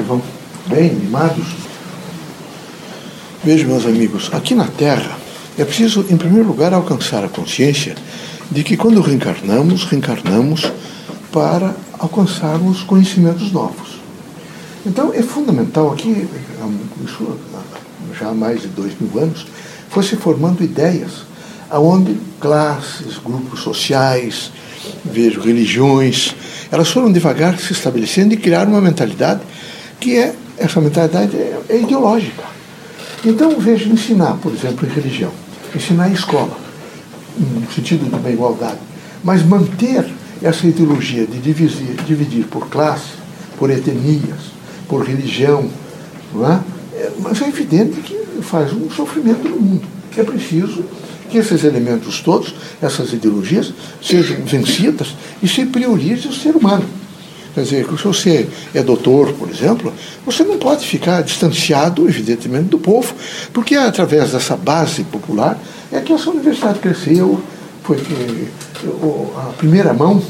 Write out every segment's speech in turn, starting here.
que vão? Bem, animados? Vejam, meus amigos, aqui na Terra é preciso, em primeiro lugar, alcançar a consciência de que quando reencarnamos, reencarnamos para alcançarmos conhecimentos novos. Então é fundamental aqui, já há mais de dois mil anos, foi se formando ideias aonde classes, grupos sociais, vejo religiões, elas foram devagar se estabelecendo e criaram uma mentalidade que é essa mentalidade é, é ideológica. Então vejo ensinar, por exemplo, em religião, ensinar em escola, no sentido de uma igualdade, mas manter essa ideologia de dividir, dividir por classe, por etnias, por religião, não é? é? mas é evidente que faz um sofrimento no mundo. É preciso que esses elementos todos, essas ideologias, sejam vencidas e se priorize o ser humano. Quer dizer, se você é doutor, por exemplo, você não pode ficar distanciado, evidentemente, do povo, porque é através dessa base popular é que essa universidade cresceu, foi a primeira mão,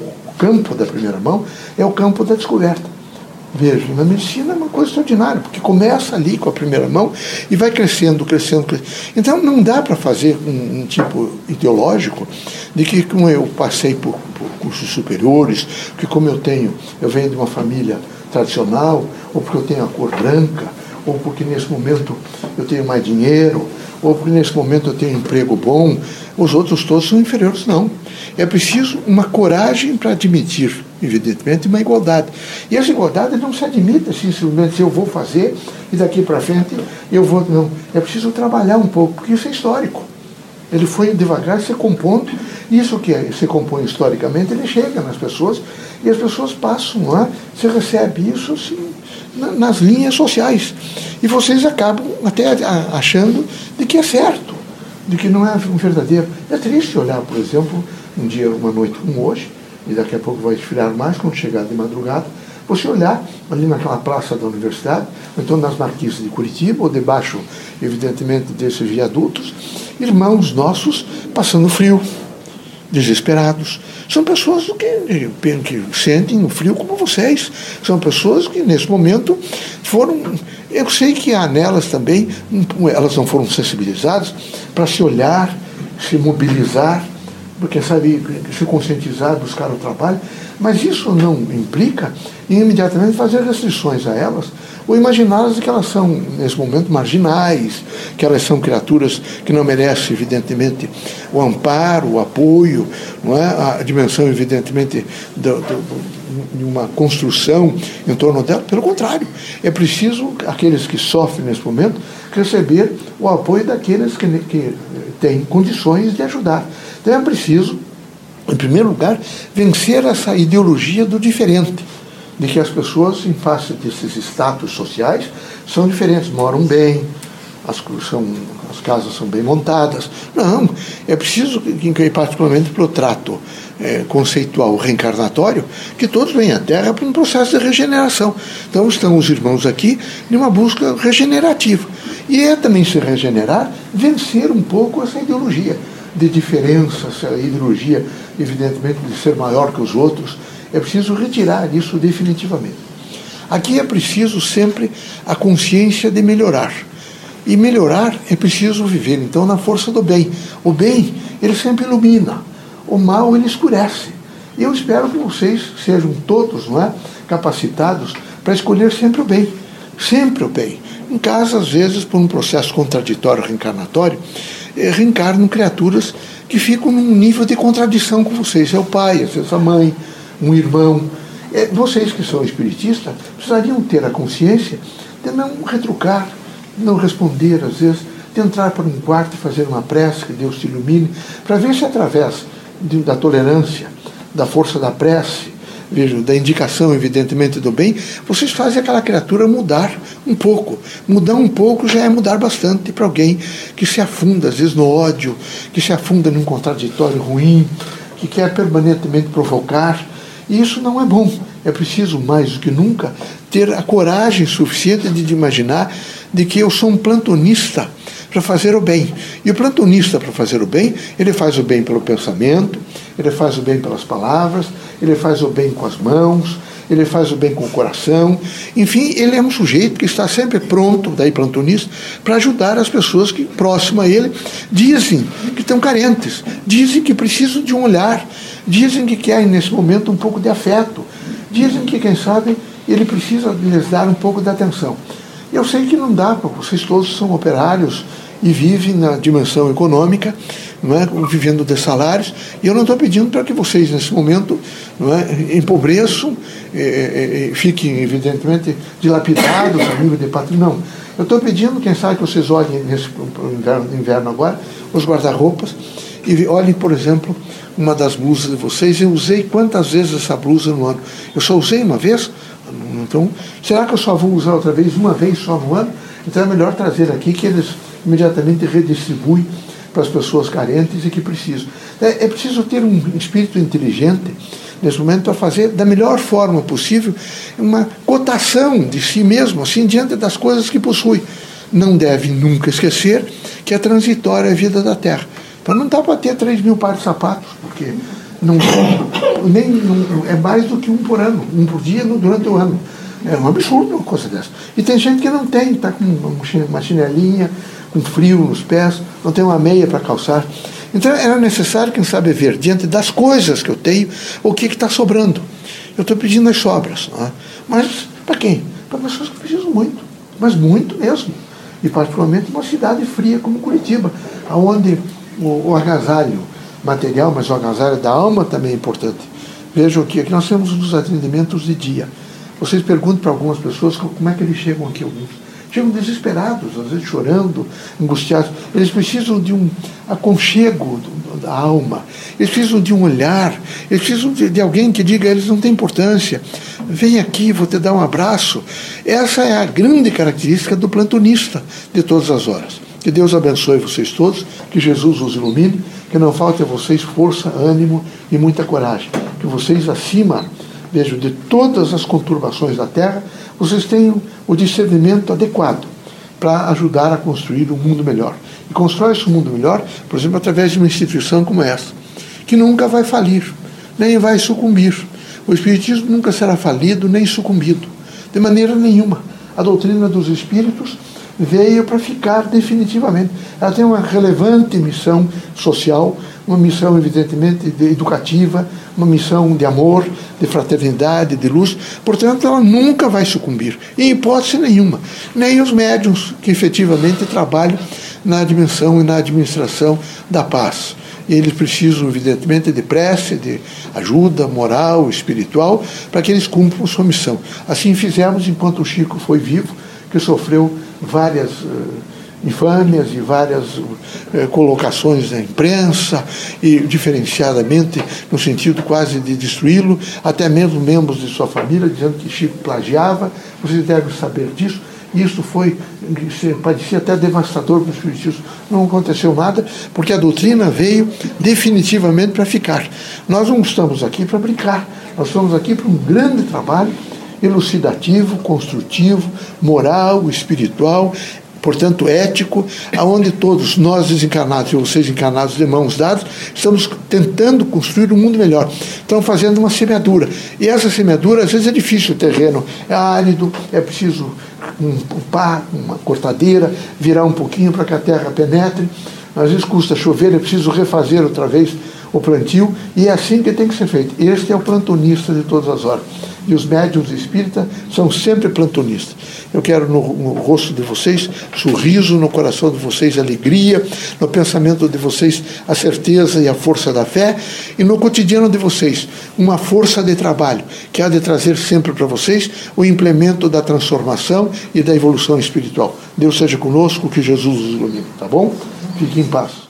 o campo da primeira mão, é o campo da descoberta. Veja, na medicina é uma coisa extraordinária, porque começa ali com a primeira mão e vai crescendo, crescendo, crescendo. Então não dá para fazer um, um, tipo ideológico de que como eu passei por, por, cursos superiores, que como eu tenho, eu venho de uma família tradicional, ou porque eu tenho a cor branca, ou porque nesse momento eu tenho mais dinheiro, ou porque nesse momento eu tenho um emprego bom, os outros todos são inferiores, não. É preciso uma coragem para admitir, evidentemente, uma igualdade. E essa igualdade não se admite assim, simplesmente se eu vou fazer e daqui para frente eu vou. Não. É preciso trabalhar um pouco, porque isso é histórico. Ele foi devagar se compondo. Isso que é, se compõe historicamente, ele chega nas pessoas e as pessoas passam lá, você recebe isso nas linhas sociais. E vocês acabam até achando de que é certo, de que não é um verdadeiro. É triste olhar, por exemplo, um dia, uma noite como hoje, e daqui a pouco vai esfriar mais quando chegar de madrugada, você olhar ali naquela praça da universidade, ou então nas marquises de Curitiba, ou debaixo, evidentemente, desses viadutos, irmãos nossos passando frio, desesperados. São pessoas que, que sentem o frio como vocês. São pessoas que, nesse momento, foram. Eu sei que há nelas também, elas não foram sensibilizadas para se olhar, se mobilizar, porque sabe, se conscientizar, buscar o trabalho, mas isso não implica em imediatamente fazer restrições a elas ou imaginá-las que elas são, nesse momento, marginais, que elas são criaturas que não merecem, evidentemente, o amparo, o apoio, não é? a dimensão, evidentemente, do, do, de uma construção em torno dela. Pelo contrário, é preciso aqueles que sofrem nesse momento receber o apoio daqueles que, que têm condições de ajudar. Então é preciso, em primeiro lugar, vencer essa ideologia do diferente de que as pessoas, em face desses status sociais, são diferentes, moram bem, as, são, as casas são bem montadas. Não, é preciso, que, particularmente para o trato é, conceitual reencarnatório, que todos venham à Terra para um processo de regeneração. Então estão os irmãos aqui numa busca regenerativa. E é também se regenerar, vencer um pouco essa ideologia de diferença, essa ideologia, evidentemente, de ser maior que os outros, é preciso retirar isso definitivamente. Aqui é preciso sempre a consciência de melhorar. E melhorar é preciso viver, então, na força do bem. O bem, ele sempre ilumina. O mal, ele escurece. E eu espero que vocês sejam todos não é, capacitados para escolher sempre o bem. Sempre o bem. Em casa, às vezes, por um processo contraditório reencarnatório, eh, reencarnam criaturas que ficam num nível de contradição com vocês. É o pai, é a mãe, um irmão. É, vocês que são espiritistas precisariam ter a consciência de não retrucar, não responder, às vezes, de entrar para um quarto e fazer uma prece, que Deus te ilumine, para ver se através de, da tolerância, da força da prece, vejo, da indicação, evidentemente, do bem, vocês fazem aquela criatura mudar um pouco. Mudar um pouco já é mudar bastante para alguém que se afunda, às vezes, no ódio, que se afunda num contraditório ruim, que quer permanentemente provocar e isso não é bom. É preciso, mais do que nunca, ter a coragem suficiente de, imaginar de que eu sou um plantonista para fazer o bem. E o plantonista, para fazer o bem, ele faz o bem pelo pensamento, ele faz o bem pelas palavras, ele faz o bem com as mãos, ele faz o bem com o coração. Enfim, ele é um sujeito que está sempre pronto, daí plantonista, para ajudar as pessoas que próximo a ele dizem que estão carentes, dizem que precisam de um olhar, dizem que querem nesse momento um pouco de afeto, dizem que, quem sabe, ele precisa lhes dar um pouco de atenção. Eu sei que não dá, porque vocês todos são operários e vivem na dimensão econômica, não é, vivendo de salários, e eu não estou pedindo para que vocês, nesse momento, não é, empobreçam, é, é, fiquem, evidentemente, dilapidados a nível de patrimônio. Não. Eu estou pedindo, quem sabe, que vocês olhem nesse inverno, inverno agora, os guarda-roupas, e olhem, por exemplo, uma das blusas de vocês. Eu usei quantas vezes essa blusa no ano? Eu só usei uma vez? Então, será que eu só vou usar outra vez, uma vez só no ano? Então é melhor trazer aqui que eles imediatamente redistribuem para as pessoas carentes e que precisam. É, é preciso ter um espírito inteligente nesse momento para fazer da melhor forma possível uma cotação de si mesmo, assim, diante das coisas que possui. Não deve nunca esquecer que é transitória a vida da Terra. Então não dá para ter 3 mil pares de sapatos, porque não, nem, não, é mais do que um por ano, um por dia durante o ano. É um absurdo uma coisa dessa. E tem gente que não tem, está com uma chinelinha, com frio nos pés, não tem uma meia para calçar. Então era necessário, quem sabe, ver diante das coisas que eu tenho, o que está sobrando. Eu estou pedindo as sobras. É? Mas para quem? Para pessoas que precisam muito, mas muito mesmo. E particularmente uma cidade fria como Curitiba, onde o, o agasalho material, mas o agasalho da alma também é importante. Vejam aqui, aqui nós temos os atendimentos de dia. Vocês perguntam para algumas pessoas como é que eles chegam aqui, alguns. Chegam desesperados, às vezes chorando, angustiados. Eles precisam de um aconchego da alma, eles precisam de um olhar, eles precisam de, de alguém que diga: eles não têm importância, vem aqui, vou te dar um abraço. Essa é a grande característica do plantonista de todas as horas. Que Deus abençoe vocês todos, que Jesus os ilumine, que não falte a vocês força, ânimo e muita coragem. Que vocês, acima, vejo, de todas as conturbações da terra, vocês tenham o discernimento adequado para ajudar a construir um mundo melhor. E constrói esse mundo melhor, por exemplo, através de uma instituição como essa, que nunca vai falir, nem vai sucumbir. O Espiritismo nunca será falido nem sucumbido, de maneira nenhuma. A doutrina dos Espíritos veio para ficar definitivamente. Ela tem uma relevante missão social, uma missão, evidentemente, educativa, uma missão de amor, de fraternidade, de luz. Portanto, ela nunca vai sucumbir, em hipótese nenhuma. Nem os médiums que efetivamente trabalham na dimensão e na administração da paz. Eles precisam, evidentemente, de prece, de ajuda moral, espiritual, para que eles cumpram sua missão. Assim fizemos enquanto o Chico foi vivo, que sofreu várias uh, infâmias e várias uh, colocações na imprensa, e diferenciadamente no sentido quase de destruí-lo, até mesmo membros de sua família dizendo que Chico plagiava. Vocês devem saber disso. Isso foi, parecia até devastador para os espiritismo. Não aconteceu nada, porque a doutrina veio definitivamente para ficar. Nós não estamos aqui para brincar, nós estamos aqui para um grande trabalho elucidativo, construtivo, moral, espiritual, portanto ético, aonde todos nós desencarnados e vocês encarnados de mãos dadas, estamos tentando construir um mundo melhor. Estamos fazendo uma semeadura. E essa semeadura, às vezes é difícil, o terreno é árido, é preciso um pá, uma cortadeira, virar um pouquinho para que a terra penetre. Às vezes custa chover, é preciso refazer outra vez o plantio, e é assim que tem que ser feito. Este é o plantonista de todas as horas e os médiums espíritas são sempre plantonistas. Eu quero no, no, rosto de vocês sorriso, no coração de vocês alegria, no pensamento de vocês a certeza e a força da fé, e no cotidiano de vocês uma força de trabalho que há de trazer sempre para vocês o implemento da transformação e da evolução espiritual. Deus seja conosco, que Jesus os ilumine, tá bom? Fique em paz.